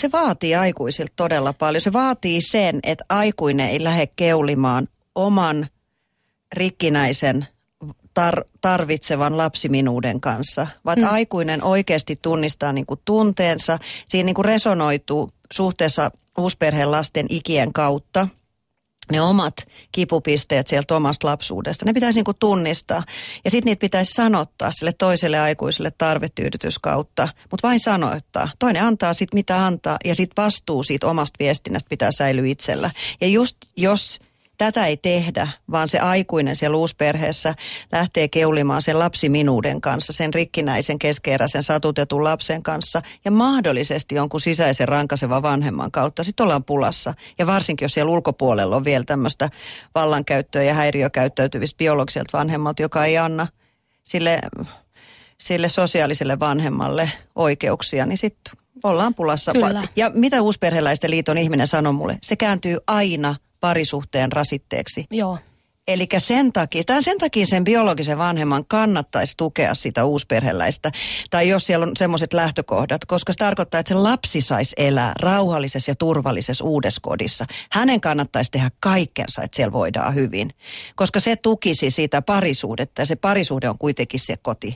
se vaatii aikuisilta todella paljon. Se vaatii sen, että aikuinen ei lähde keulimaan oman rikkinäisen tar- tarvitsevan lapsiminuuden kanssa, vaan mm. aikuinen oikeasti tunnistaa niin kuin tunteensa. Siinä niin kuin resonoituu suhteessa uusperheen lasten ikien kautta ne omat kipupisteet sieltä omasta lapsuudesta. Ne pitäisi niinku tunnistaa ja sitten niitä pitäisi sanottaa sille toiselle aikuiselle tarvetyydytyskautta, mutta vain sanoittaa. Toinen antaa sitten mitä antaa ja sitten vastuu siitä omasta viestinnästä pitää säilyä itsellä. Ja just jos tätä ei tehdä, vaan se aikuinen siellä uusperheessä lähtee keulimaan sen lapsiminuuden kanssa, sen rikkinäisen, keskeeräisen, satutetun lapsen kanssa ja mahdollisesti jonkun sisäisen rankasevan vanhemman kautta. Sitten ollaan pulassa. Ja varsinkin, jos siellä ulkopuolella on vielä tämmöistä vallankäyttöä ja häiriökäyttäytyvistä biologiselta vanhemmalta, joka ei anna sille, sille sosiaaliselle vanhemmalle oikeuksia, niin sitten ollaan pulassa. Kyllä. Ja mitä Uusperheläisten liiton ihminen sanoi mulle? Se kääntyy aina parisuhteen rasitteeksi. Joo. Eli sen takia, tämän sen takia sen biologisen vanhemman kannattaisi tukea sitä uusperheläistä, tai jos siellä on semmoiset lähtökohdat, koska se tarkoittaa, että se lapsi saisi elää rauhallisessa ja turvallisessa uudessa kodissa. Hänen kannattaisi tehdä kaikkensa, että siellä voidaan hyvin, koska se tukisi sitä parisuudetta, ja se parisuhde on kuitenkin se koti.